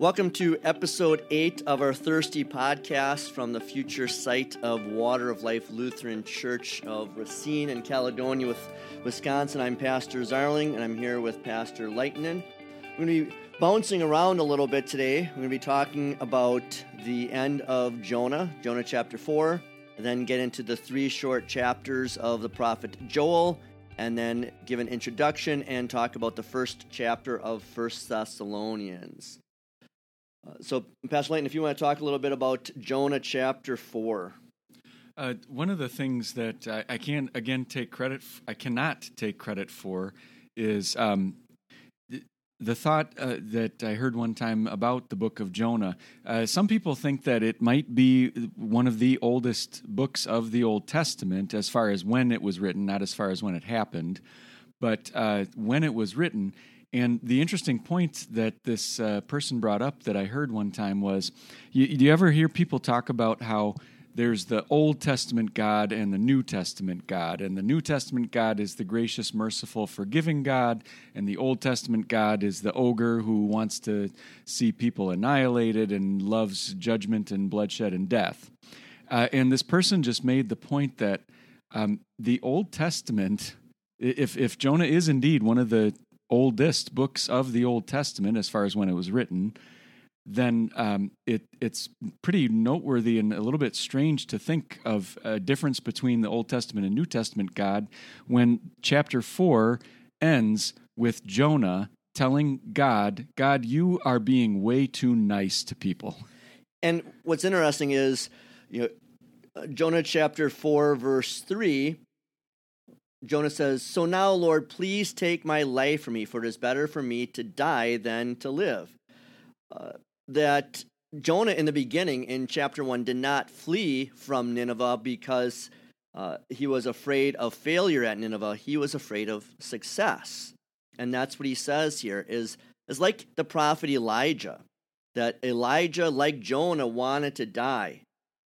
Welcome to episode eight of our Thirsty podcast from the future site of Water of Life Lutheran Church of Racine in Caledonia, with Wisconsin. I'm Pastor Zarling, and I'm here with Pastor Leitinen. We're going to be bouncing around a little bit today. We're going to be talking about the end of Jonah, Jonah chapter 4, then get into the three short chapters of the prophet Joel, and then give an introduction and talk about the first chapter of First Thessalonians. Uh, so, Pastor Layton, if you want to talk a little bit about Jonah chapter 4. Uh, one of the things that I, I can again take credit, f- I cannot take credit for, is um, the thought uh, that I heard one time about the book of Jonah. Uh, some people think that it might be one of the oldest books of the Old Testament, as far as when it was written, not as far as when it happened, but uh, when it was written. And the interesting point that this uh, person brought up that I heard one time was you, do you ever hear people talk about how there's the Old Testament God and the New Testament God. And the New Testament God is the gracious, merciful, forgiving God. And the Old Testament God is the ogre who wants to see people annihilated and loves judgment and bloodshed and death. Uh, and this person just made the point that um, the Old Testament, if, if Jonah is indeed one of the oldest books of the Old Testament as far as when it was written, then um, it it's pretty noteworthy and a little bit strange to think of a difference between the Old Testament and New Testament God when chapter four ends with Jonah telling God, God, you are being way too nice to people. And what's interesting is, you know, Jonah chapter 4, verse 3, Jonah says, So now, Lord, please take my life from me, for it is better for me to die than to live. Uh, that Jonah, in the beginning, in chapter 1, did not flee from Nineveh because uh, he was afraid of failure at Nineveh. He was afraid of success. And that's what he says here is, is like the prophet Elijah, that Elijah, like Jonah, wanted to die.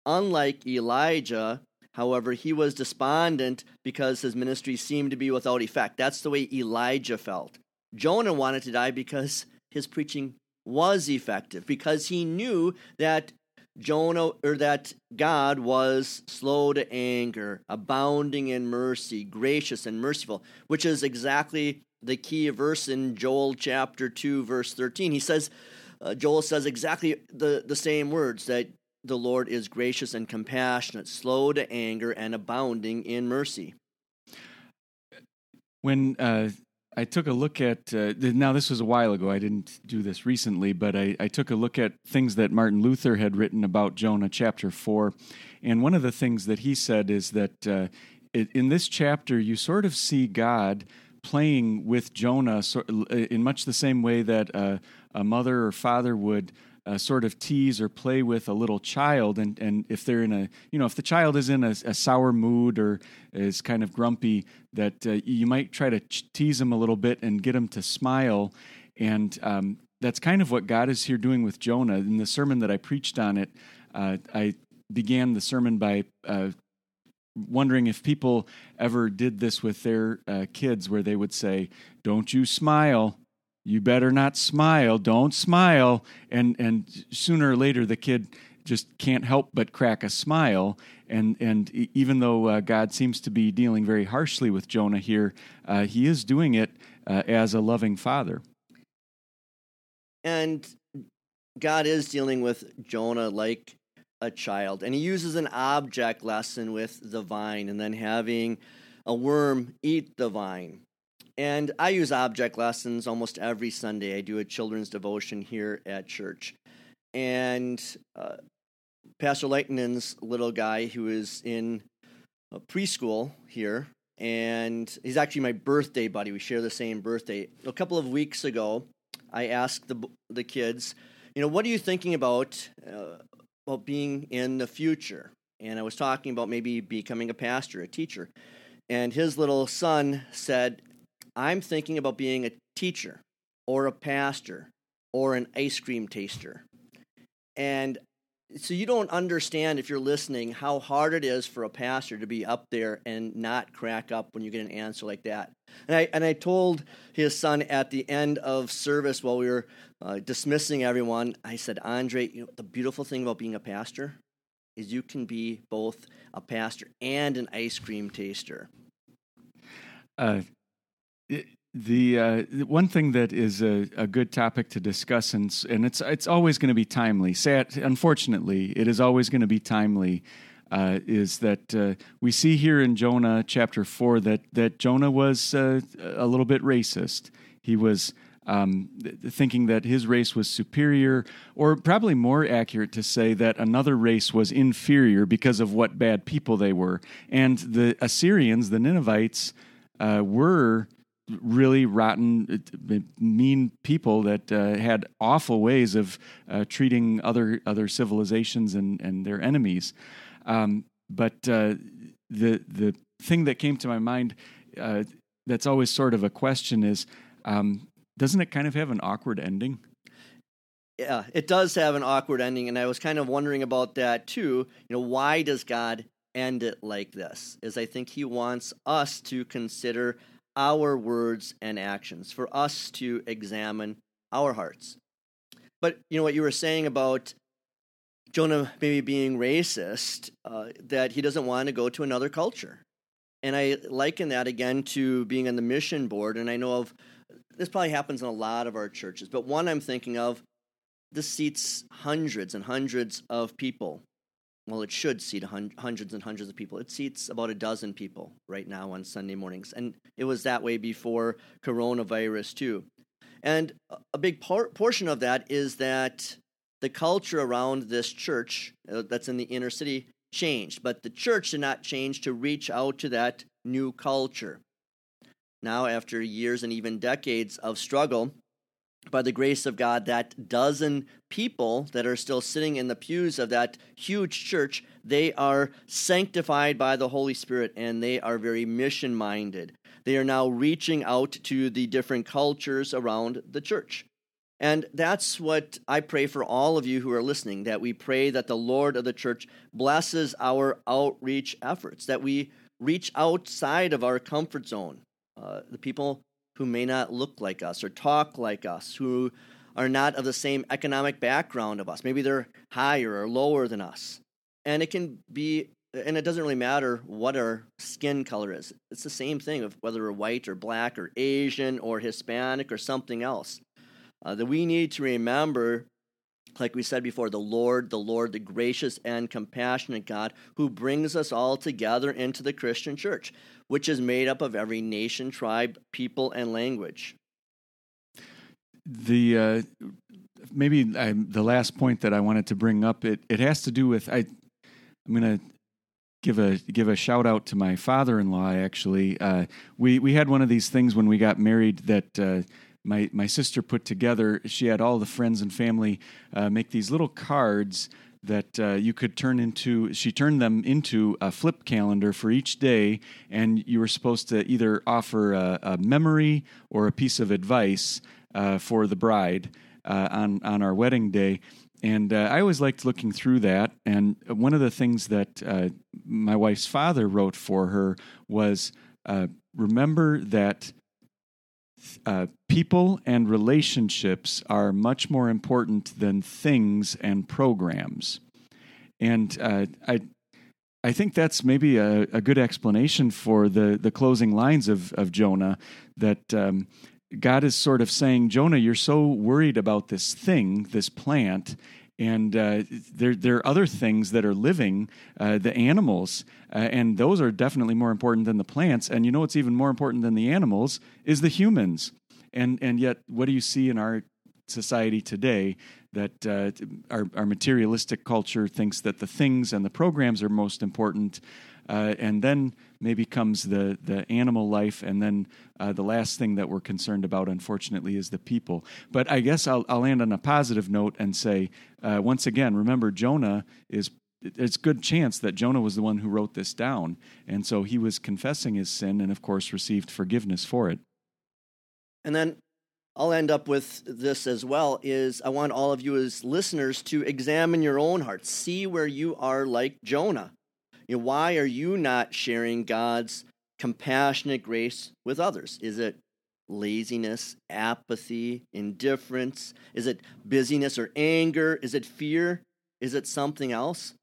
Unlike Elijah, However, he was despondent because his ministry seemed to be without effect. That's the way Elijah felt. Jonah wanted to die because his preaching was effective, because he knew that Jonah or that God was slow to anger, abounding in mercy, gracious and merciful, which is exactly the key verse in Joel chapter 2 verse 13. He says uh, Joel says exactly the, the same words that the Lord is gracious and compassionate, slow to anger, and abounding in mercy. When uh, I took a look at, uh, now this was a while ago, I didn't do this recently, but I, I, took a look at things that Martin Luther had written about Jonah chapter 4. And one of the things that he said is that uh, in this chapter, you sort of see God playing with Jonah in much the same way that uh, a mother or father would uh, sort of tease or play with a little child and, and if they're in a you know if the child is in a, a sour mood or is kind of grumpy that uh, you might try to tease them a little bit and get them to smile. And um, that's kind of what god is here doing with jonah. In the sermon that i preached on it uh, i began the sermon by uh, wondering if people ever did this with their uh, kids where they would say don't you smile you better not smile. Don't smile. And and sooner or later the kid just can't help but crack a smile. And and even though uh, god seems to be dealing very harshly with jonah here uh, he is doing it uh, as a loving father. And god is dealing with jonah like a child. And he uses an object lesson with the vine and then having a worm eat the vine and I use object lessons almost every Sunday. I do a children's devotion here at church. And uh, Pastor Leighton's little guy who is in preschool here, and he's actually my birthday buddy. We share the same birthday. A couple of weeks ago, I asked the, the kids, you know, what are you thinking about, uh, about being in the future? And I was talking about maybe becoming a pastor, a teacher. And his little son said, I'm thinking about being a teacher or a pastor or an ice cream taster. And so you don't understand if you're listening how hard it is for a pastor to be up there and not crack up when you get an answer like that. And I and I told his son at the end of service while we were uh, dismissing everyone, I said, Andre, you know, the beautiful thing about being a pastor is you can be both a pastor and an ice cream taster. Uh, the uh, one thing that is a, a, good topic to discuss, and, and it's it's always going to be timely. Sad, unfortunately, it is always going to be timely. Uh, is that uh, we see here in Jonah chapter four that that Jonah was uh, a little bit racist. He was um, thinking that his race was superior, or probably more accurate to say that another race was inferior because of what bad people they were. And the Assyrians, the Ninevites, uh, were really rotten, uh, mean people that uh, had awful ways of uh, treating other other civilizations and, and their enemies. Um, but uh, the the thing that came to my mind uh, that's always sort of a question is, um, doesn't it kind of have an awkward ending? Yeah, it does have an awkward ending, and I was kind of wondering about that too. You know, why does God end it like this? Is I think He wants us to consider our words and actions, for us to examine our hearts. But you know what you were saying about Jonah maybe being racist, uh, that he doesn't want to go to another culture. And I liken that again to being on the mission board. And I know of this probably happens in a lot of our churches, but one I'm thinking of this seats hundreds and hundreds of people well, it should seat hundreds and hundreds of people. It seats about a dozen people right now on Sunday mornings. And it was that way before coronavirus, too. And a big portion of that is that the culture around this church uh, that's in the inner city changed, but the church did not change to reach out to that new culture. Now, after years and even decades of struggle, by the grace of God, that dozen people that are still sitting in the pews of that huge church, they are sanctified by the Holy Spirit and they are very mission minded. They are now reaching out to the different cultures around the church. And that's what I pray for all of you who are listening that we pray that the Lord of the church blesses our outreach efforts, that we reach outside of our comfort zone. Uh, the people who may not look like us or talk like us, who are not of the same economic background of us. Maybe they're higher or lower than us. And it can be, and it doesn't really matter what our skin color is. It's the same thing of whether we're white or black or Asian or Hispanic or something else. Uh, that we need to remember like we said before, the Lord, the Lord, the gracious and compassionate God who brings us all together into the Christian church, which is made up of every nation, tribe, people, and language. The uh, maybe I, the last point that I wanted to bring up it it has to do with I I'm to give a give a shout out to my father-in-law actually uh, we we had one of these things when we got married that uh, my my sister put together. She had all the friends and family uh, make these little cards that uh, you could turn into. She turned them into a flip calendar for each day, and you were supposed to either offer a, a memory or a piece of advice uh, for the bride uh, on on our wedding day. And uh, I always liked looking through that. And one of the things that uh, my wife's father wrote for her was remember that uh, people and relationships are much more important than things and programs. And uh, I, I think that's maybe a, a, good explanation for the, the closing lines of, of Jonah that um, God is sort of saying, Jonah, you're so worried about this thing, this plant, and uh, there there are other things that are living, uh, the animals, uh, and those are definitely more important than the plants. And you know what's even more important than the animals is the humans. And and yet, what do you see in our society today? That uh, our our materialistic culture thinks that the things and the programs are most important, uh, and then maybe comes the the animal life, and then uh, the last thing that we're concerned about, unfortunately, is the people. But I guess I'll I'll end on a positive note and say uh, once again, remember Jonah is. It's good chance that Jonah was the one who wrote this down, and so he was confessing his sin, and of course received forgiveness for it. And then I'll end up with this as well is I want all of you as listeners to examine your own hearts. See where you are like Jonah. You know, why are you not sharing God's compassionate grace with others? Is it laziness, apathy, indifference? Is it busyness or anger? Is it fear? Is it something else?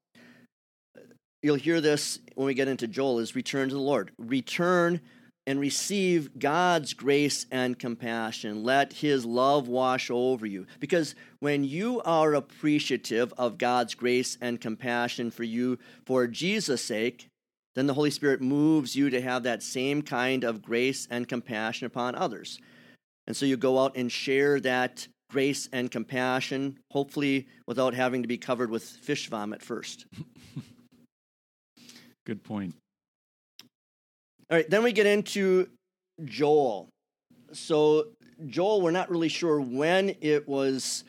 You'll hear this when we get into Joel is return to the Lord. Return and receive God's grace and compassion. Let His love wash over you. Because when you are appreciative of God's grace and compassion for you for Jesus' sake, then the Holy Spirit moves you to have that same kind of grace and compassion upon others. And so you go out and share that grace and compassion, hopefully without having to be covered with fish vomit first. Good point. All right, then we get into Joel. So, Joel, we're not really sure when it was,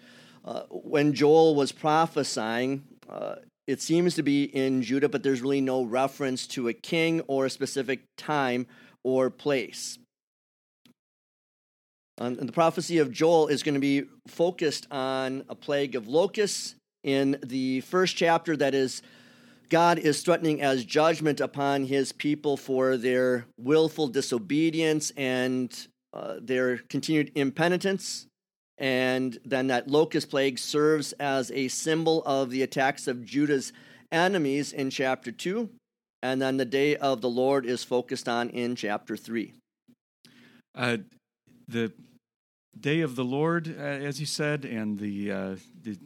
uh, when Joel was prophesying. Uh, it seems to be in Judah, but there's really no reference to a king or a specific time or place. Um, and the prophecy of Joel is going to be focused on a plague of locusts. In the first chapter, that is, God is threatening as judgment upon his people for their willful disobedience and uh, their continued impenitence. And then that locust plague serves as a symbol of the attacks of Judah's enemies in chapter 2. And then the day of the Lord is focused on in chapter 3. Uh, the day of the Lord, uh, as you said, and the, uh, the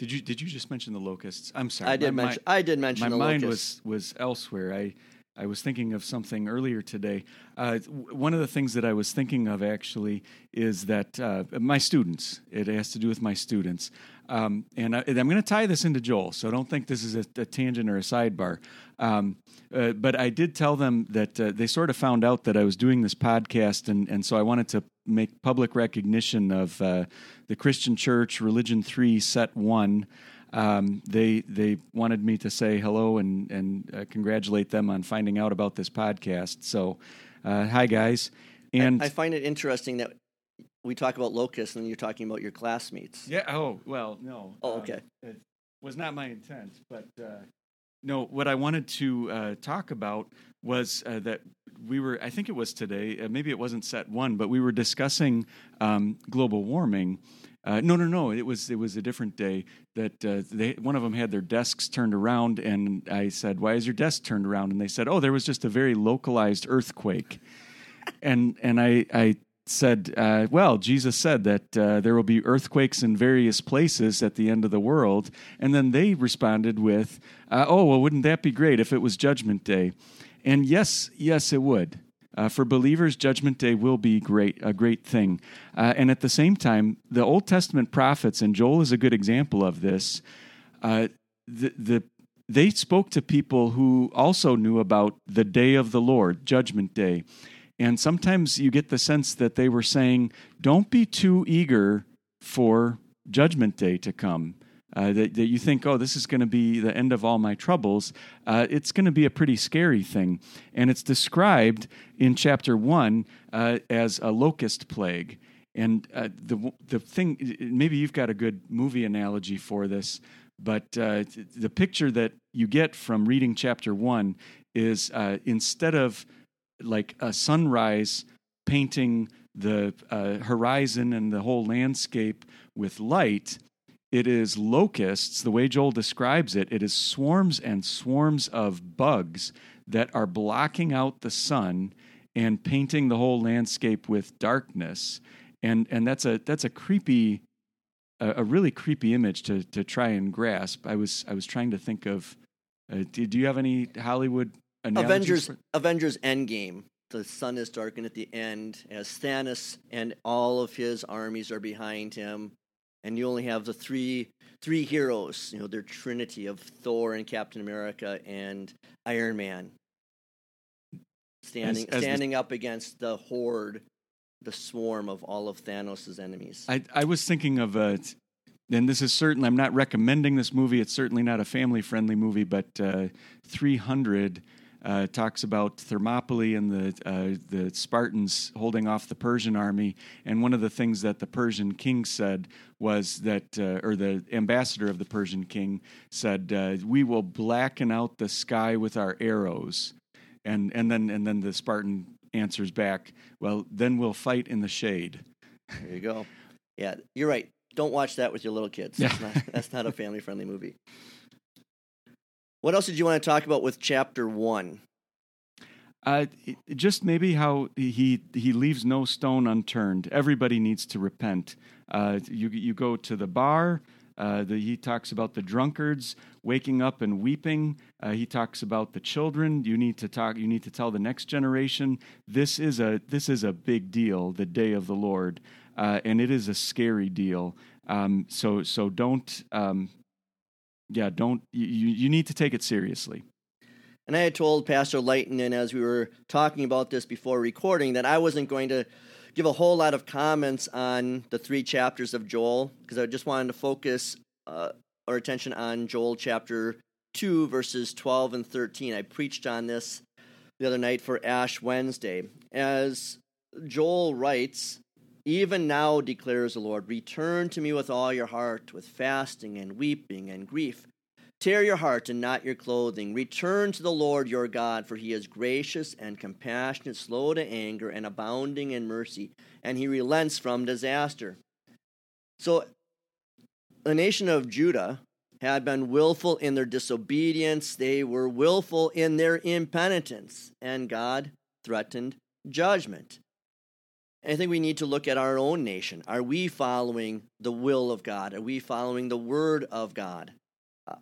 did you did you just mention the locusts? I'm sorry. I did my, mention. I did mention. My mind locusts. was was elsewhere. I I was thinking of something earlier today. Uh, one of the things that I was thinking of actually is that uh, my students, it has to do with my students. Um, and, I, am going to tie this into Joel, so don't think this is a, a tangent or a sidebar. Um, uh, but I did tell them that uh, they sort of found out that I was doing this podcast, and, and so I wanted to make public recognition of uh, the Christian Church Religion 3 Set 1 um, they they wanted me to say hello and and uh, congratulate them on finding out about this podcast. So, uh, hi guys, and I, I, find it interesting that we talk about locusts and then you're talking about your classmates. Yeah. Oh well, no. Oh okay. Um, it was not my intent, but uh, no. What I wanted to uh, talk about was uh, that we were. I think it was today. Uh, maybe it wasn't set one, but we were discussing um, global warming uh, no, no, no. It was it was a different day that uh, they one of them had their desks turned around, and I said, "Why is your desk turned around?" And they said, "Oh, there was just a very localized earthquake." and and I I said, uh, "Well, Jesus said that uh, there will be earthquakes in various places at the end of the world." And then they responded with, uh, "Oh, well, wouldn't that be great if it was Judgment Day?" And yes, yes, it would. Uh, for believers, Judgment Day will be great, a great thing. Uh, and at the same time, the Old Testament prophets, and Joel is a good example of this, uh, the, the, they spoke to people who also knew about the day of the Lord, Judgment Day. And sometimes you get the sense that they were saying, don't be too eager for Judgment Day to come uh, that, that you think, oh, this is going to be the end of all my troubles, uh, it's going to be a pretty scary thing. And it's described in chapter one uh, as a locust plague. And uh, the the thing, maybe you've got a good movie analogy for this, but uh, the picture that you get from reading chapter one is uh, instead of like a sunrise painting the horizon and the whole landscape with light, it is locusts, the way Joel describes it, it is swarms and swarms of bugs that are blocking out the sun and painting the whole landscape with darkness. And and that's a that's a creepy a, a really creepy image to to try and grasp. I was I was trying to think of uh, do, do, you have any Hollywood Avengers for- Avengers Endgame the sun is darkened at the end as Thanos and all of his armies are behind him and you only have the three three heroes, you know, their trinity of Thor and Captain America and Iron Man standing as, as standing the, up against the horde, the swarm of all of Thanos' enemies. I I was thinking of a and this is certainly I'm not recommending this movie. It's certainly not a family friendly movie, but uh, 300 uh, talks about Thermopylae and the uh, the Spartans holding off the Persian army. And one of the things that the Persian king said was that, uh, or the ambassador of the Persian king said, uh, "We will blacken out the sky with our arrows." And and then and then the Spartan answers back, "Well, then we'll fight in the shade." There you go. Yeah, you're right. Don't watch that with your little kids. That's, not, that's not a family friendly movie. What else did you want to talk about with chapter one? Uh, just maybe how he he leaves no stone unturned. Everybody needs to repent. Uh, you you go to the bar. Uh, the, he talks about the drunkards waking up and weeping. Uh, he talks about the children. You need to talk. You need to tell the next generation. This is a this is a big deal. The day of the Lord, uh, and it is a scary deal. Um, so so don't um, yeah don't you you need to take it seriously. And I had told Pastor Leighton, and as we were talking about this before recording, that I wasn't going to give a whole lot of comments on the three chapters of Joel because I just wanted to focus uh, our attention on Joel chapter 2, verses 12 and 13. I preached on this the other night for Ash Wednesday. As Joel writes, Even now declares the Lord, return to me with all your heart, with fasting and weeping and grief Tear your heart and not your clothing. Return to the Lord your God, for he is gracious and compassionate, slow to anger, and abounding in mercy, and he relents from disaster. So, the nation of Judah had been willful in their disobedience, they were willful in their impenitence, and God threatened judgment. I think we need to look at our own nation. Are we following the will of God? Are we following the word of God?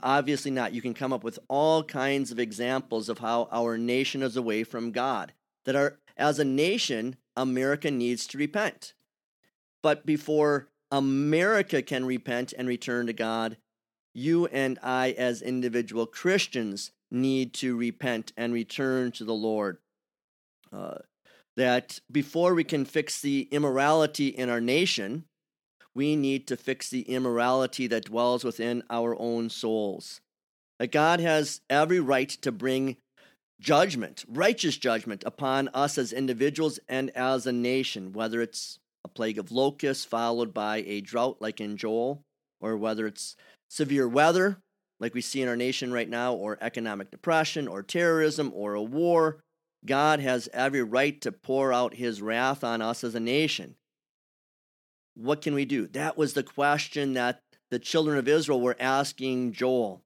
Obviously not. You can come up with all kinds of examples of how our nation is away from God. That our, as a nation, America needs to repent. But before America can repent and return to God, you and I, as individual Christians, need to repent and return to the Lord. Uh, that before we can fix the immorality in our nation, we need to fix the immorality that dwells within our own souls. That God has every right to bring judgment, righteous judgment, upon us as individuals and as a nation, whether it's a plague of locusts followed by a drought like in Joel, or whether it's severe weather like we see in our nation right now, or economic depression, or terrorism, or a war. God has every right to pour out his wrath on us as a nation. What can we do? That was the question that the children of Israel were asking Joel.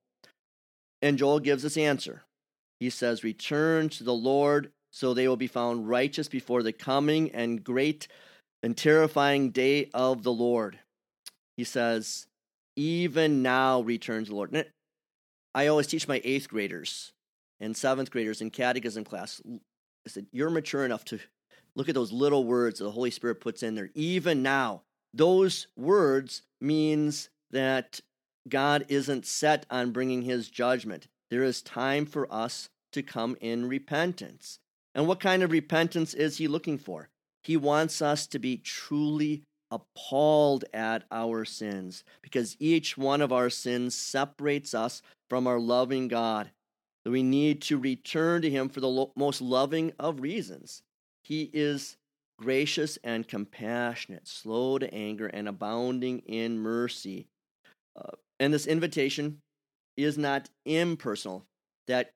And Joel gives this answer. He says, Return to the Lord, so they will be found righteous before the coming and great and terrifying day of the Lord. He says, Even now return to the Lord. I always teach my eighth graders and seventh graders in catechism class. I said, You're mature enough to look at those little words that the Holy Spirit puts in there. Even now those words means that God isn't set on bringing his judgment. There is time for us to come in repentance. And what kind of repentance is he looking for? He wants us to be truly appalled at our sins because each one of our sins separates us from our loving God. That we need to return to him for the lo- most loving of reasons. He is gracious and compassionate, slow to anger, and abounding in mercy. Uh, and this invitation is not impersonal. That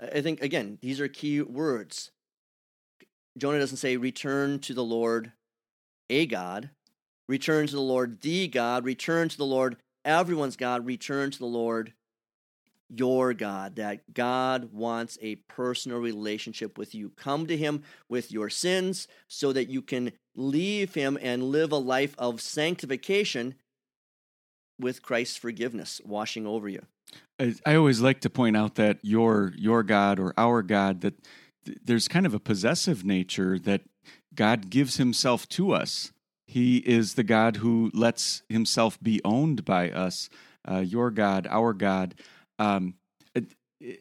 I think, again, these are key words. Jonah doesn't say, return to the Lord, a God, return to the Lord, the God, return to the Lord, everyone's God, return to the Lord, your God, that God wants a personal relationship with you. Come to Him with your sins so that you can leave Him and live a life of sanctification with Christ's forgiveness washing over you. I always like to point out that your your God or our God that there's kind of a possessive nature that God gives himself to us. He is the God who lets himself be owned by us. Uh, your God, our God. Um,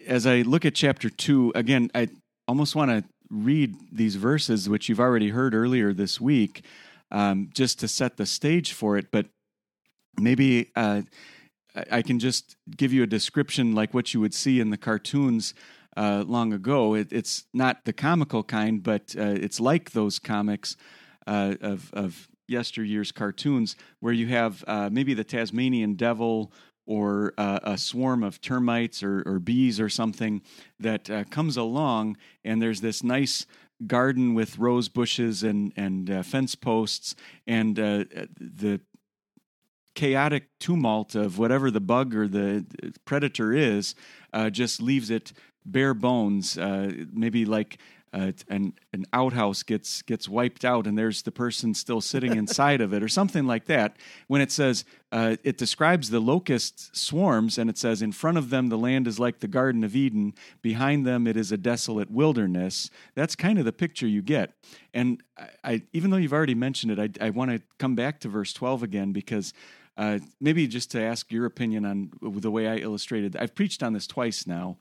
as I look at chapter two, again, I almost want to read these verses, which you've already heard earlier this week, um, just to set the stage for it. But maybe uh, I can just give you a description like what you would see in the cartoons. uh, long ago. It, it's not the comical kind, but uh, it's like those comics uh, of of yesteryear's cartoons where you have uh, maybe the Tasmanian devil or uh, a swarm of termites or, or, bees or something that uh, comes along, and there's this nice garden with rose bushes and and uh, fence posts, and uh, the chaotic tumult of whatever the bug or the predator is uh, just leaves it bare bones. Uh, maybe like uh, an an outhouse gets gets wiped out and there's the person still sitting inside of it or something like that. When it says uh, it describes the locust swarms and it says in front of them the land is like the Garden of Eden, behind them it is a desolate wilderness. That's kind of the picture you get. And I, I even though you've already mentioned it, I, I want to come back to verse twelve again because. Uh, maybe just to ask your opinion on the way I illustrated. I've preached on this twice now,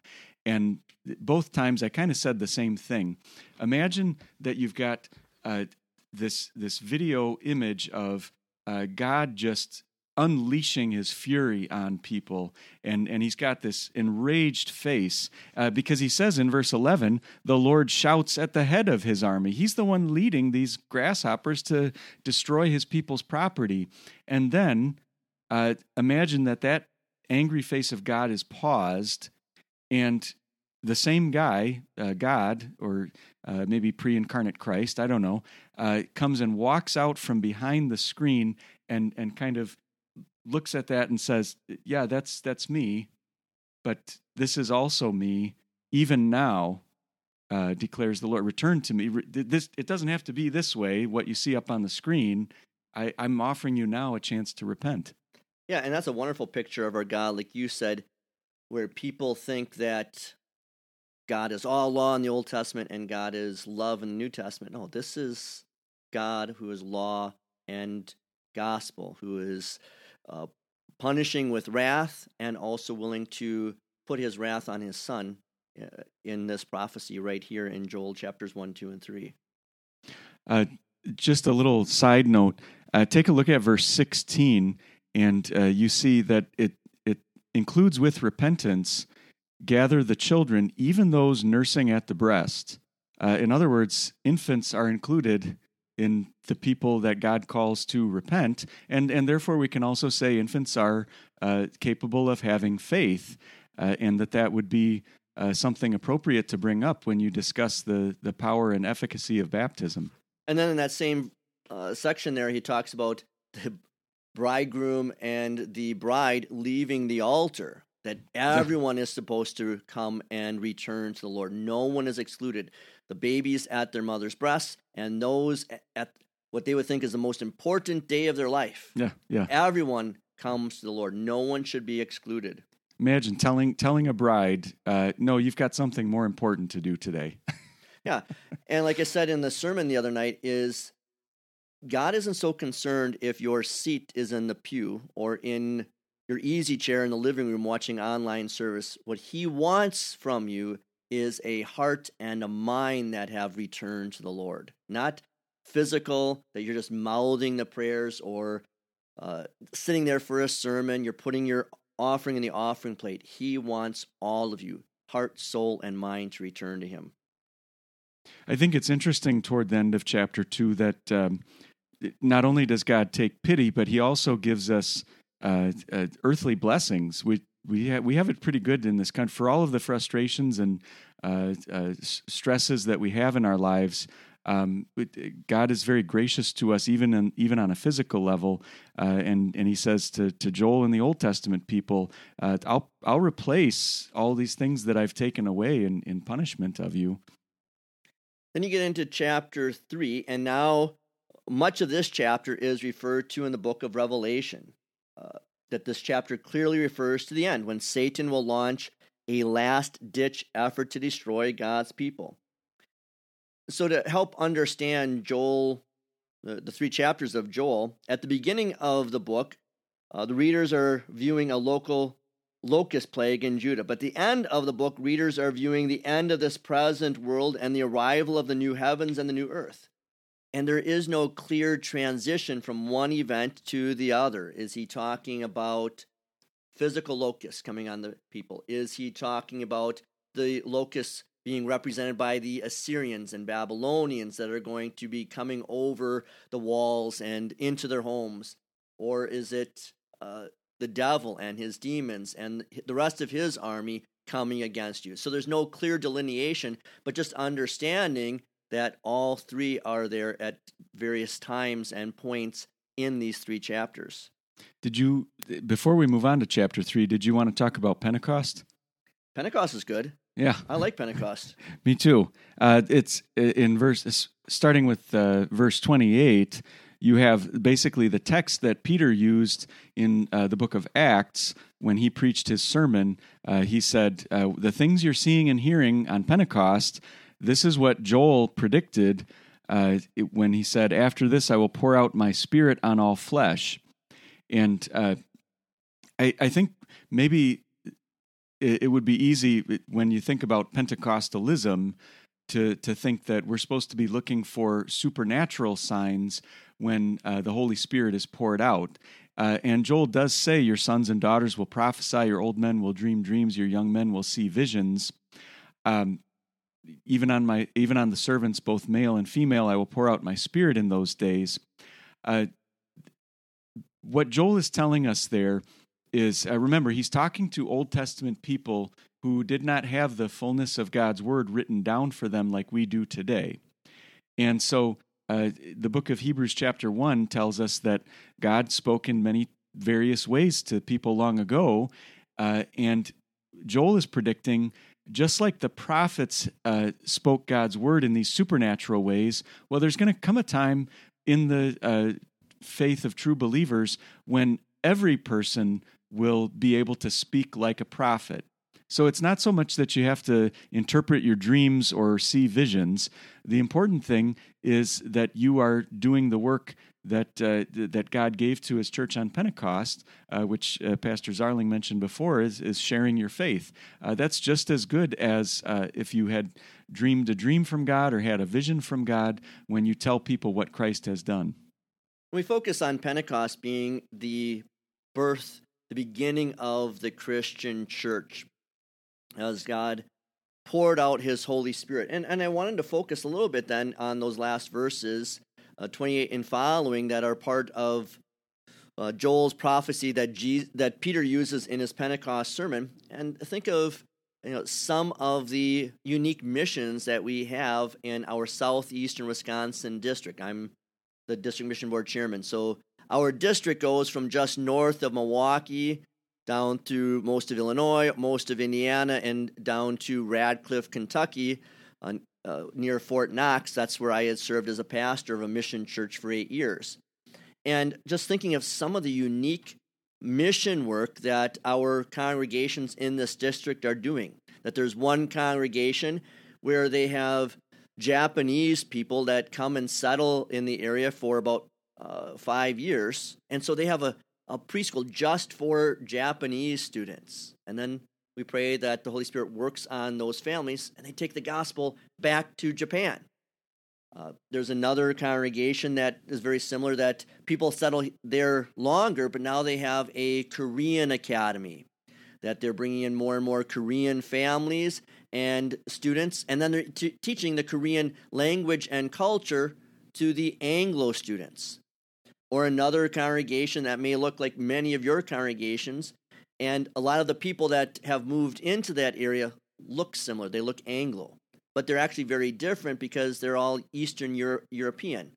and both times I kind of said the same thing. Imagine that you've got uh, this this video image of uh, God just unleashing his fury on people and and he's got this enraged face uh, because he says in verse 11 the lord shouts at the head of his army he's the one leading these grasshoppers to destroy his people's property and then uh, imagine that that angry face of god is paused and the same guy, uh, God, or uh, maybe pre incarnate Christ, I don't know, uh, comes and walks out from behind the screen and, and kind of looks at that and says, Yeah, that's, that's me, but this is also me, even now. Uh, declares the Lord, return to me. This it doesn't have to be this way. What you see up on the screen, I, I'm offering you now a chance to repent. Yeah, and that's a wonderful picture of our God, like you said where people think that God is all law in the Old Testament and God is love in the New Testament. No, this is God who is law and gospel, who is uh, punishing with wrath and also willing to put his wrath on his son uh, in this prophecy right here in Joel chapters 1, 2, and 3. Uh, just a little side note uh, take a look at verse 16, and uh, you see that it includes with repentance gather the children, even those nursing at the breast. Uh, in other words, infants are included in the people that God calls to repent, and and therefore we can also say infants are uh, capable of having faith, uh, and that that would be uh, something appropriate to bring up when you discuss the the power and efficacy of baptism. And then in that same uh, section there, he talks about the bridegroom and the bride leaving the altar that everyone is supposed to come and return to the Lord. No one is excluded. The babies at their mother's breasts and those at what they would think is the most important day of their life. Yeah, yeah. Everyone comes to the Lord. No one should be excluded. Imagine telling telling a bride, uh, "No, you've got something more important to do today." yeah, and like I said in the sermon the other night, is God isn't so concerned if your seat is in the pew or in your easy chair in the living room watching online service. What He wants from you is a heart and a mind that have returned to the Lord, not physical, that you're just mouthing the prayers or uh, sitting there for a sermon. You're putting your offering in the offering plate. He wants all of you, heart, soul, and mind, to return to Him. I think it's interesting toward the end of chapter two that um, not only does God take pity, but He also gives us uh, uh, earthly blessings. We we ha- we have it pretty good in this country for all of the frustrations and uh, uh stresses that we have in our lives. Um, God is very gracious to us, even in, even on a physical level, uh, and and He says to to Joel in the Old Testament people, uh, "I'll I'll replace all these things that I've taken away in in punishment of you." Then you get into chapter three, and now much of this chapter is referred to in the book of Revelation. Uh, that this chapter clearly refers to the end when Satan will launch a last ditch effort to destroy God's people. So, to help understand Joel, the, the three chapters of Joel, at the beginning of the book, uh, the readers are viewing a local locust plague in Judah. But the end of the book, readers are viewing the end of this present world and the arrival of the new heavens and the new earth and there is no clear transition from one event to the other. Is he talking about physical locusts coming on the people? Is he talking about the locusts being represented by the Assyrians and Babylonians that are going to be coming over the walls and into their homes? Or is it uh, the devil and his demons and the rest of his army coming against you? So there's no clear delineation, but just understanding that all three are there at various times and points in these three chapters. Did you, before we move on to chapter three, did you want to talk about Pentecost? Pentecost is good. Yeah, I like Pentecost. Me too. Uh, it's in verse starting with uh, verse twenty-eight. You have basically the text that Peter used in uh, the book of Acts when he preached his sermon. Uh, he said, uh, "The things you're seeing and hearing on Pentecost, this is what Joel predicted uh, when he said, "After this, I will pour out my Spirit on all flesh." And I, I think maybe it, would be easy when you think about Pentecostalism to to think that we're supposed to be looking for supernatural signs when uh, the Holy Spirit is poured out. Uh, and Joel does say, Your sons and daughters will prophesy, your old men will dream dreams, your young men will see visions. Um, even on my even on the servants, both male and female, I will pour out my spirit in those days. Uh, what Joel is telling us there is uh, remember, he's talking to Old Testament people who did not have the fullness of God's word written down for them like we do today. And so uh, the book of Hebrews, chapter 1, tells us that God spoke in many various ways to people long ago. Uh, and Joel is predicting, just like the prophets uh, spoke God's word in these supernatural ways, well, there's going to come a time in the uh, faith of true believers when every person will be able to speak like a prophet. So it's not so much that you have to interpret your dreams or see visions. The important thing is that you are doing the work that uh, that God gave to His church on Pentecost, uh, which uh, Pastor Zarling mentioned before, is is sharing your faith. Uh, that's just as good as uh, if you had dreamed a dream from God or had a vision from God when you tell people what Christ has done. We focus on Pentecost being the birth the beginning of the Christian church as God poured out his Holy Spirit. And, and I wanted to focus a little bit then on those last verses, uh, 28 and following, that are part of uh, Joel's prophecy that, Jesus, that Peter uses in his Pentecost sermon. And think of you know, some of the unique missions that we have in our southeastern Wisconsin district. I'm the district mission board chairman. So our district goes from just north of Milwaukee down through most of Illinois, most of Indiana, and down to Radcliff, Kentucky, uh, near Fort Knox. That's where I had served as a pastor of a mission church for eight years. And just thinking of some of the unique mission work that our congregations in this district are doing. That there's one congregation where they have Japanese people that come and settle in the area for about uh, five years. And so they have a, a preschool just for Japanese students. And then we pray that the Holy Spirit works on those families and they take the gospel back to Japan. Uh, there's another congregation that is very similar that people settle there longer, but now they have a Korean academy that they're bringing in more and more Korean families and students, and then they're t- teaching the Korean language and culture to the Anglo students or another congregation that may look like many of your congregations. And a lot of the people that have moved into that area look similar. They look Anglo, but they're actually very different because they're all Eastern Euro- European.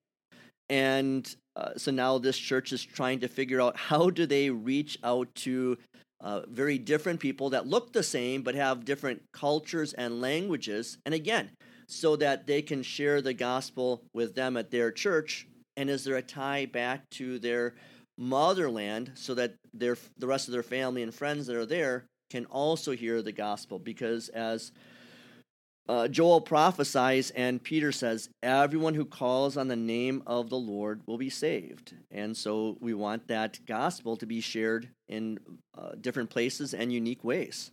And uh, so now this church is trying to figure out how do they reach out to uh, very different people that look the same but have different cultures and languages. And again, so that they can share the gospel with them at their church and is there a tie back to their motherland so that their the rest of their family and friends that are there can also hear the gospel because as uh, Joel prophesies and Peter says, Everyone who calls on the name of the Lord will be saved. And so we want that gospel to be shared in uh, different places and unique ways.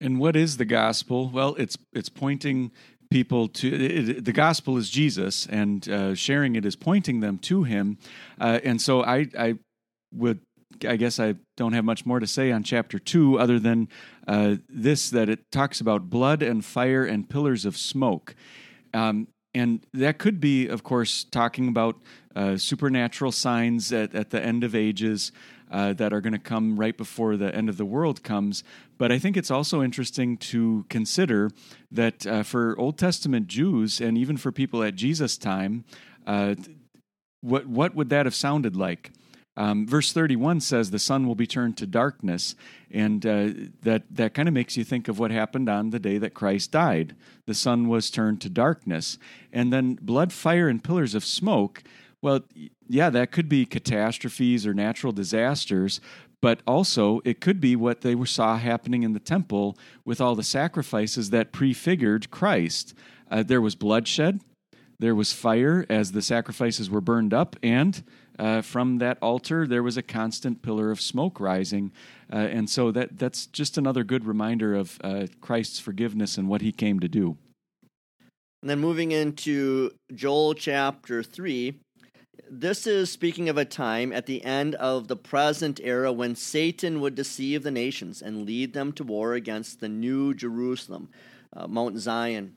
And what is the gospel? Well, it's it's pointing people to it, the gospel is Jesus, and uh, sharing it is pointing them to Him. Uh, and so I, I would I guess I don't have much more to say on chapter two, other than uh, this that it talks about blood and fire and pillars of smoke. Um, and that could be, of course, talking about uh, supernatural signs at, at the end of ages uh, that are going to come right before the end of the world comes. But I think it's also interesting to consider that uh, for Old Testament Jews and even for people at Jesus' time, uh, what what would that have sounded like? Um, verse 31 says the sun will be turned to darkness, and uh, that, that kind of makes you think of what happened on the day that Christ died. The sun was turned to darkness. And then blood, fire, and pillars of smoke. Well, yeah, that could be catastrophes or natural disasters, but also it could be what they saw happening in the temple with all the sacrifices that prefigured Christ. Uh, there was bloodshed, there was fire as the sacrifices were burned up, and uh, from that altar there was a constant pillar of smoke rising. Uh, and so that, that's just another good reminder of uh, Christ's forgiveness and what he came to do. And then moving into Joel chapter 3, this is speaking of a time at the end of the present era when Satan would deceive the nations and lead them to war against the new Jerusalem, uh, Mount Zion.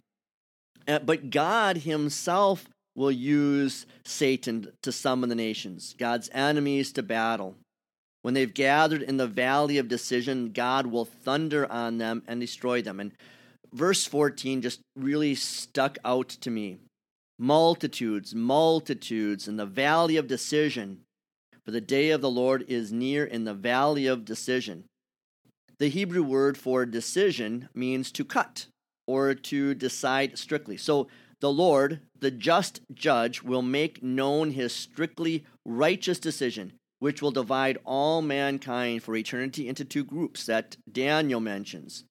Uh, but God Himself will use Satan to summon the nations, God's enemies to battle. When they've gathered in the valley of decision, God will thunder on them and destroy them. And verse 14 just really stuck out to me multitudes, multitudes in the valley of decision. For the day of the Lord is near in the valley of decision. The Hebrew word for decision means to cut or to decide strictly. So the Lord, the just judge, will make known his strictly righteous decision, which will divide all mankind for eternity into two groups that Daniel mentions.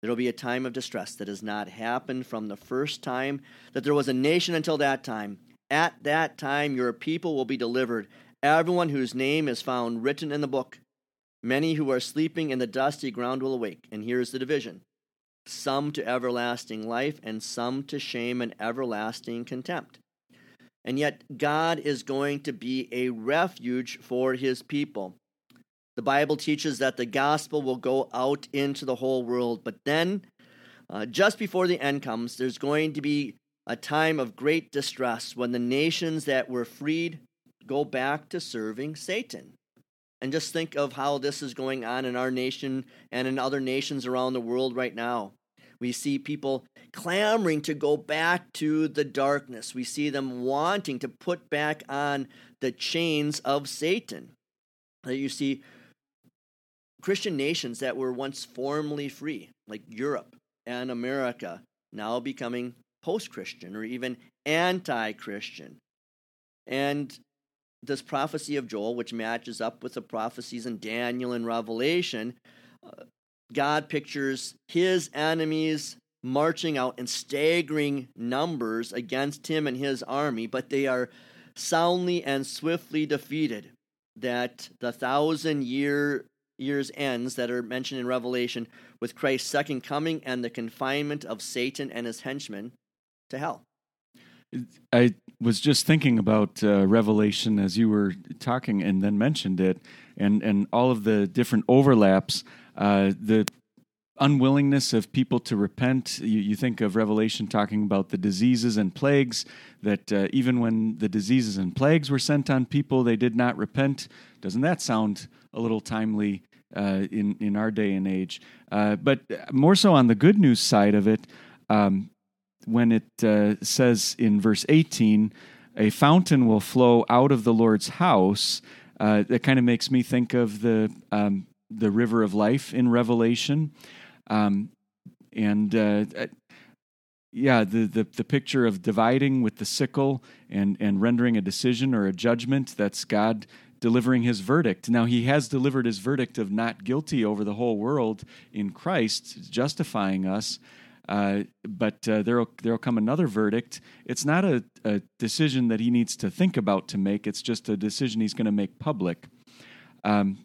There will be a time of distress that has not happened from the first time that there was a nation until that time. At that time, your people will be delivered, everyone whose name is found written in the book. Many who are sleeping in the dusty ground will awake. And here's the division some to everlasting life, and some to shame and everlasting contempt. And yet, God is going to be a refuge for his people. The Bible teaches that the gospel will go out into the whole world. But then, uh, just before the end comes, there's going to be a time of great distress when the nations that were freed go back to serving Satan. And just think of how this is going on in our nation and in other nations around the world right now. We see people clamoring to go back to the darkness. We see them wanting to put back on the chains of Satan. You see Christian nations that were once formerly free, like Europe and America, now becoming post Christian or even anti Christian. And this prophecy of Joel, which matches up with the prophecies in Daniel and Revelation, uh, God pictures his enemies marching out in staggering numbers against him and his army, but they are soundly and swiftly defeated. That the thousand year years ends that are mentioned in Revelation with Christ's second coming and the confinement of Satan and his henchmen to hell. I was just thinking about uh, Revelation as you were talking and then mentioned it, and, and all of the different overlaps. Uh, the unwillingness of people to repent. You, you, think of Revelation talking about the diseases and plagues, that uh, even when the diseases and plagues were sent on people, they did not repent. Doesn't that sound a little timely uh, in in our day and age. Uh, but more so on the good news side of it, um, when it uh, says in verse eighteen, "A fountain will flow out of the Lord's house," uh, that kind of makes me think of the um, the river of life in Revelation, um, and uh, yeah, the, the, the picture of dividing with the sickle and, and rendering a decision or a judgment, that's God delivering his verdict. Now, he has delivered his verdict of not guilty over the whole world in Christ, justifying us. Uh, but uh, there'll there'll come another verdict. It's not a, a, decision that he needs to think about to make. It's just a decision he's going to make public. Um,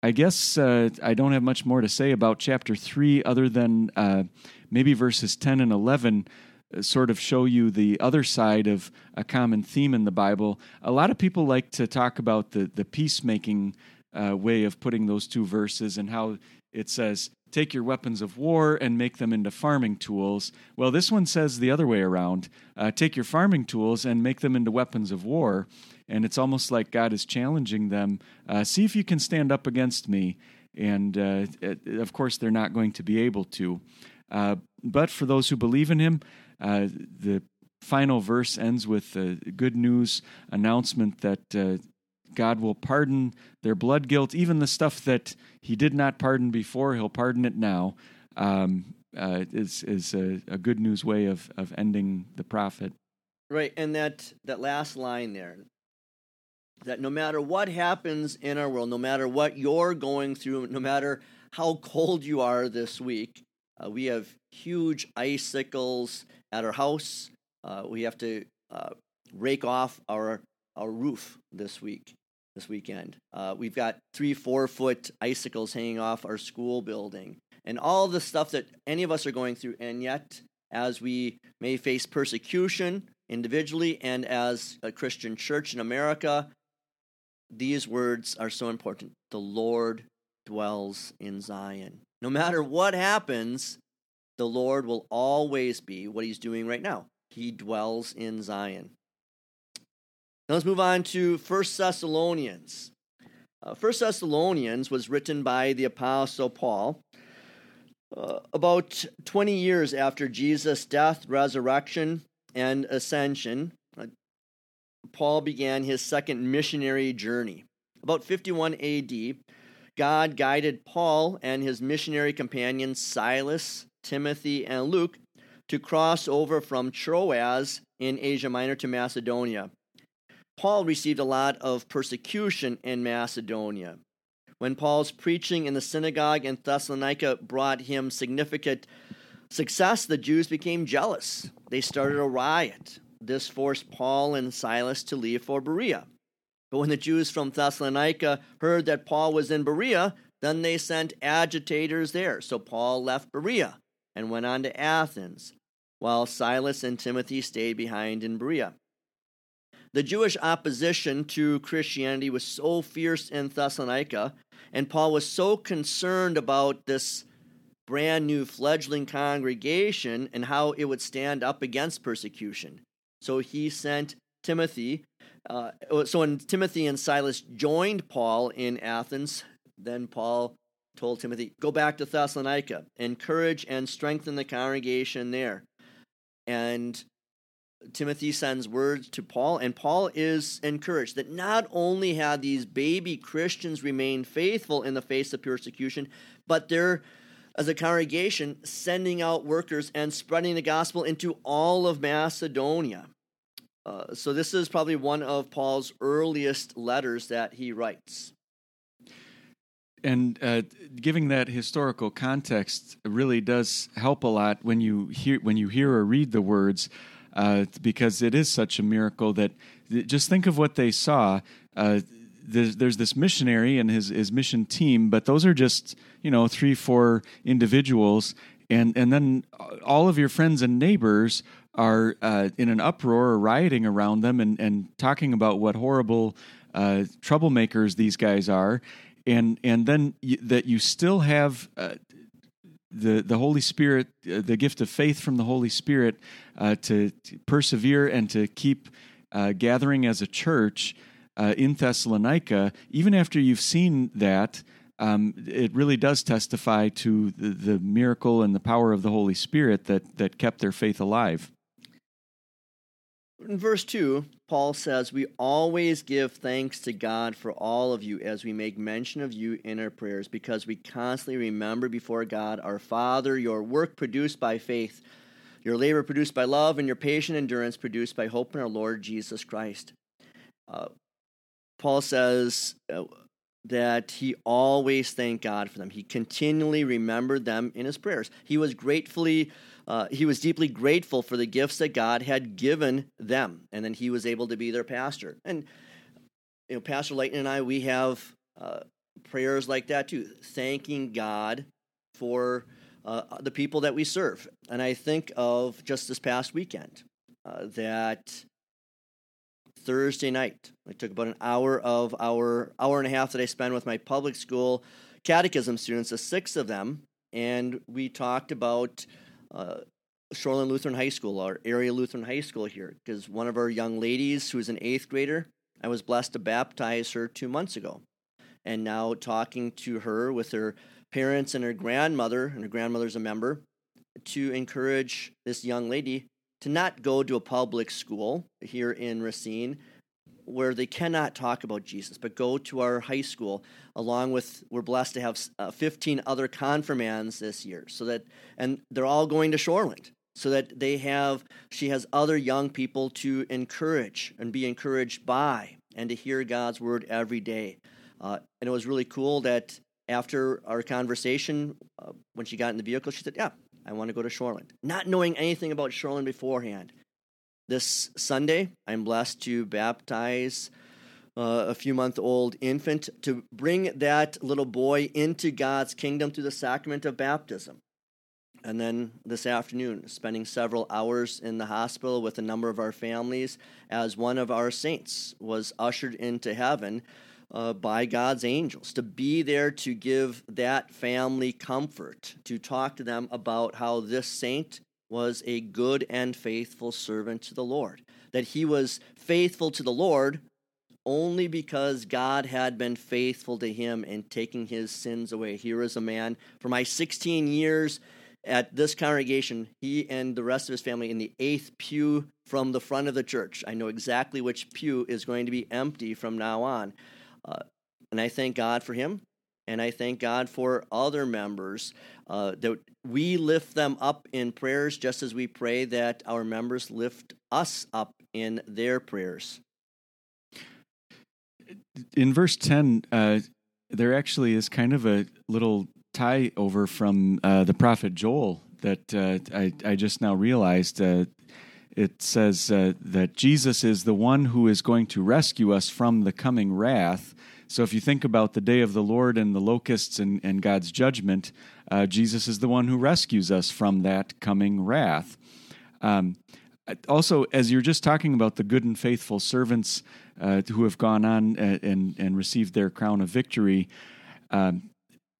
I guess uh, I don't have much more to say about chapter three, other than uh, maybe verses ten and eleven uh, sort of show you the other side of a common theme in the Bible. A lot of people like to talk about the, the peacemaking way of putting those two verses and how it says, take your weapons of war and make them into farming tools. Well, this one says the other way around uh, take your farming tools and make them into weapons of war. And it's almost like God is challenging them uh, see if you can stand up against me. And uh, it, of course, they're not going to be able to. Uh, but for those who believe in Him, uh, the final verse ends with a good news announcement that uh, God will pardon their blood guilt, even the stuff that He did not pardon before. He'll pardon it now. Um, uh, is is a, a, good news way of of ending the prophet. Right, and that that last line there, that no matter what happens in our world, no matter what you're going through, no matter how cold you are this week, uh, we have huge icicles at our house. Uh, we have to uh, rake off our our roof this week, this weekend. Uh, we've got three, four foot icicles hanging off our school building, and all the stuff that any of us are going through. And yet, as we may face persecution individually and as a Christian church in America, these words are so important. The Lord dwells in Zion. No matter what happens, the Lord will always be what he's doing right now he dwells in Zion. Now let's move on to 1 Thessalonians. Uh, 1 Thessalonians was written by the Apostle Paul uh, about 20 years after Jesus' death, resurrection, and ascension. Uh, Paul began his second missionary journey. About 51 AD, God guided Paul and his missionary companions Silas, Timothy, and Luke to cross over from Troas in Asia Minor to Macedonia. Paul received a lot of persecution in Macedonia. When Paul's preaching in the synagogue in Thessalonica brought him significant success, the Jews became jealous. They started a riot. This forced Paul and Silas to leave for Berea. But when the Jews from Thessalonica heard that Paul was in Berea, then they sent agitators there. So Paul left Berea and went on to Athens while Silas and Timothy stayed behind in Berea. The Jewish opposition to Christianity was so fierce in Thessalonica, and Paul was so concerned about this brand new fledgling congregation and how it would stand up against persecution. So he sent Timothy. Uh, so when Timothy and Silas joined Paul in Athens, then Paul told Timothy, Go back to Thessalonica, encourage and strengthen the congregation there. And Timothy sends words to Paul, and Paul is encouraged that not only had these baby Christians remained faithful in the face of persecution, but they're, as a congregation, sending out workers and spreading the gospel into all of Macedonia. Uh, so, this is probably one of Paul's earliest letters that he writes and uh, giving that historical context really does help a lot when you hear when you hear or read the words, uh, because it is such a miracle that just think of what they saw. Uh, there's, there's, this missionary and his his mission team, but those are just you know three four individuals, and and then all of your friends and neighbors are uh, in an uproar or rioting around them and and talking about what horrible uh, troublemakers these guys are and and then you, that you still have uh, the the Holy Spirit, uh, the gift of faith from the Holy Spirit, uh, to, to, persevere and to keep uh, gathering as a church uh, in Thessalonica, even after you've seen that. Um, it really does testify to the, the miracle and the power of the Holy Spirit that that kept their faith alive. In verse 2, Paul says, We always give thanks to God for all of you as we make mention of you in our prayers, because we constantly remember before God our Father your work produced by faith, your labor produced by love, and your patient endurance produced by hope in our Lord Jesus Christ. Uh, Paul says uh, that he always thanked God for them. He continually remembered them in his prayers. He was gratefully uh, he was deeply grateful for the gifts that God had given them, and then he was able to be their pastor. And you know, Pastor Layton and I, we have uh, prayers like that too, thanking God for uh, the people that we serve. And I think of just this past weekend uh, that Thursday night. I took about an hour of our hour and a half that I spend with my public school catechism students, the six of them, and we talked about uh, Shoreland Lutheran High School, our area Lutheran High School here, because one of our young ladies who's an eighth grader, I was blessed to baptize her two months ago. And now talking to her with her parents and her grandmother, and her grandmother's a member, to encourage this young lady to not go to a public school here in Racine where they cannot talk about Jesus, but go to our high school along with we're blessed to have uh, 15 other confirmands this year so that and they're all going to Shoreland so that they have she has other young people to encourage and be encouraged by and to hear God's word every day. Uh, and it was really cool that after our conversation, uh, when she got in the vehicle, she said, "Yeah, I want to go to Shoreland," not knowing anything about Shoreland beforehand. This Sunday, I'm blessed to baptize uh, a few month old infant to bring that little boy into God's kingdom through the sacrament of baptism. And then this afternoon, spending several hours in the hospital with a number of our families as one of our saints was ushered into heaven uh, by God's angels, to be there to give that family comfort, to talk to them about how this saint was a good and faithful servant to the Lord. That he was faithful to the Lord only because God had been faithful to him in taking his sins away. Here is a man, for my 16 years at this congregation, he and the rest of his family in the eighth pew from the front of the church. I know exactly which pew is going to be empty from now on. Uh, and I thank God for him. And I thank God for other members uh, that we lift them up in prayers just as we pray that our members lift us up in their prayers. In verse 10, uh, there actually is kind of a little tie over from uh, the prophet Joel that uh, I, I, just now realized. Uh, it says uh, that Jesus is the one who is going to rescue us from the coming wrath so if you think about the day of the Lord and the locusts and, and God's judgment, uh, Jesus is the one who rescues us from that coming wrath. Um, also, as you're just talking about the good and faithful servants uh, who have gone on and, uh, and, and received their crown of victory, um,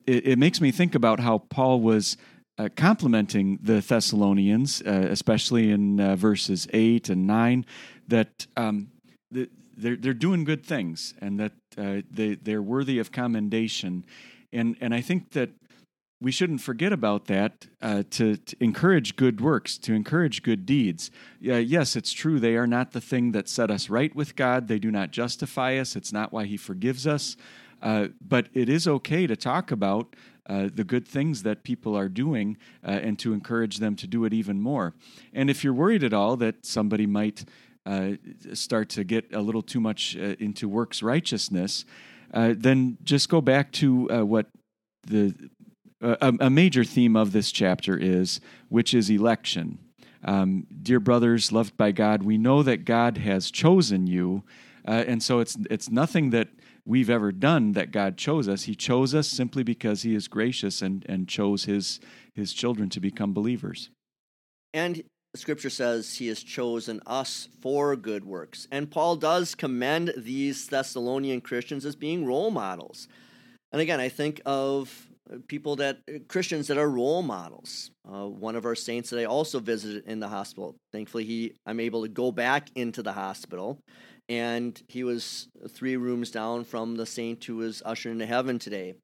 it, it, makes me think about how Paul was uh, complimenting the Thessalonians, uh, especially in uh, verses 8 and 9, that um, the, they're they're doing good things and that uh, they they're worthy of commendation, and and I think that we shouldn't forget about that uh, to, to, encourage good works, to encourage good deeds. Uh, yes, it's true, they are not the thing that set us right with God. They do not justify us. It's not why He forgives us. Uh, but it is okay to talk about uh, the good things that people are doing uh, and to encourage them to do it even more. And if you're worried at all that somebody might uh, start to get a little too much uh, into works righteousness, uh, then just go back to uh, what the a, a, major theme of this chapter is, which is election. Um, dear brothers, loved by God, we know that God has chosen you, uh, and so it's it's nothing that we've ever done that God chose us. He chose us simply because He is gracious and and chose His His children to become believers. And scripture says he has chosen us for good works. And Paul does commend these Thessalonian Christians as being role models. And again, I think of people that, Christians that are role models. Uh, one of our saints that I also visited in the hospital. Thankfully, he, I'm able to go back into the hospital. And he was three rooms down from the saint who was ushered into heaven today.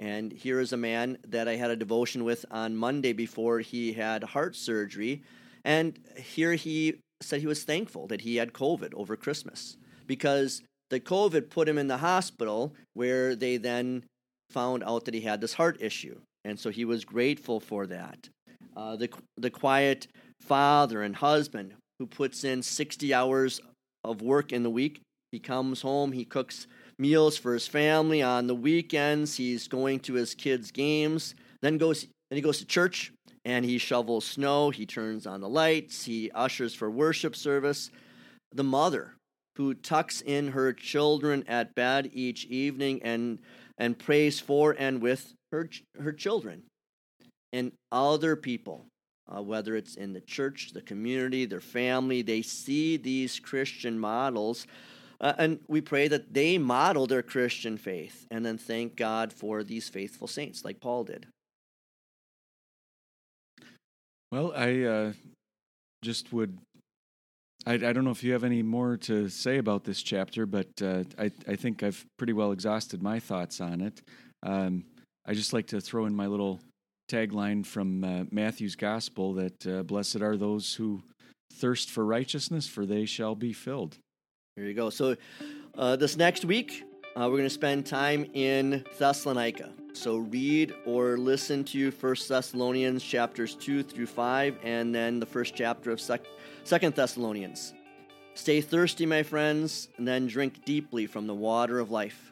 And here is a man that I had a devotion with on Monday before he had heart surgery and here he said he was thankful that he had COVID over Christmas because the COVID put him in the hospital where they then found out that he had this heart issue. And so he was grateful for that. Uh, the, the quiet father and husband who puts in 60 hours of work in the week. He comes home, he cooks meals for his family on the weekends, he's going to his kids' games, then goes then he goes to church and he shovels snow, he turns on the lights, he ushers for worship service. The mother who tucks in her children at bed each evening and and prays for and with her her children. And other people, uh, whether it's in the church, the community, their family. They see these Christian models. Uh, and we pray that they model their Christian faith and then thank God for these faithful saints like Paul did. Well, I uh, just would. I, I don't know if you have any more to say about this chapter, but uh, I, I think I've pretty well exhausted my thoughts on it. Um, I just like to throw in my little tagline from uh, Matthew's Gospel that uh, blessed are those who thirst for righteousness, for they shall be filled. There you go. So, uh, this next week, uh, we're going to spend time in Thessalonica. So, read or listen to First Thessalonians chapters 2 through 5, and then the first chapter of Second Thessalonians. Stay thirsty, my friends, and then drink deeply from the water of life.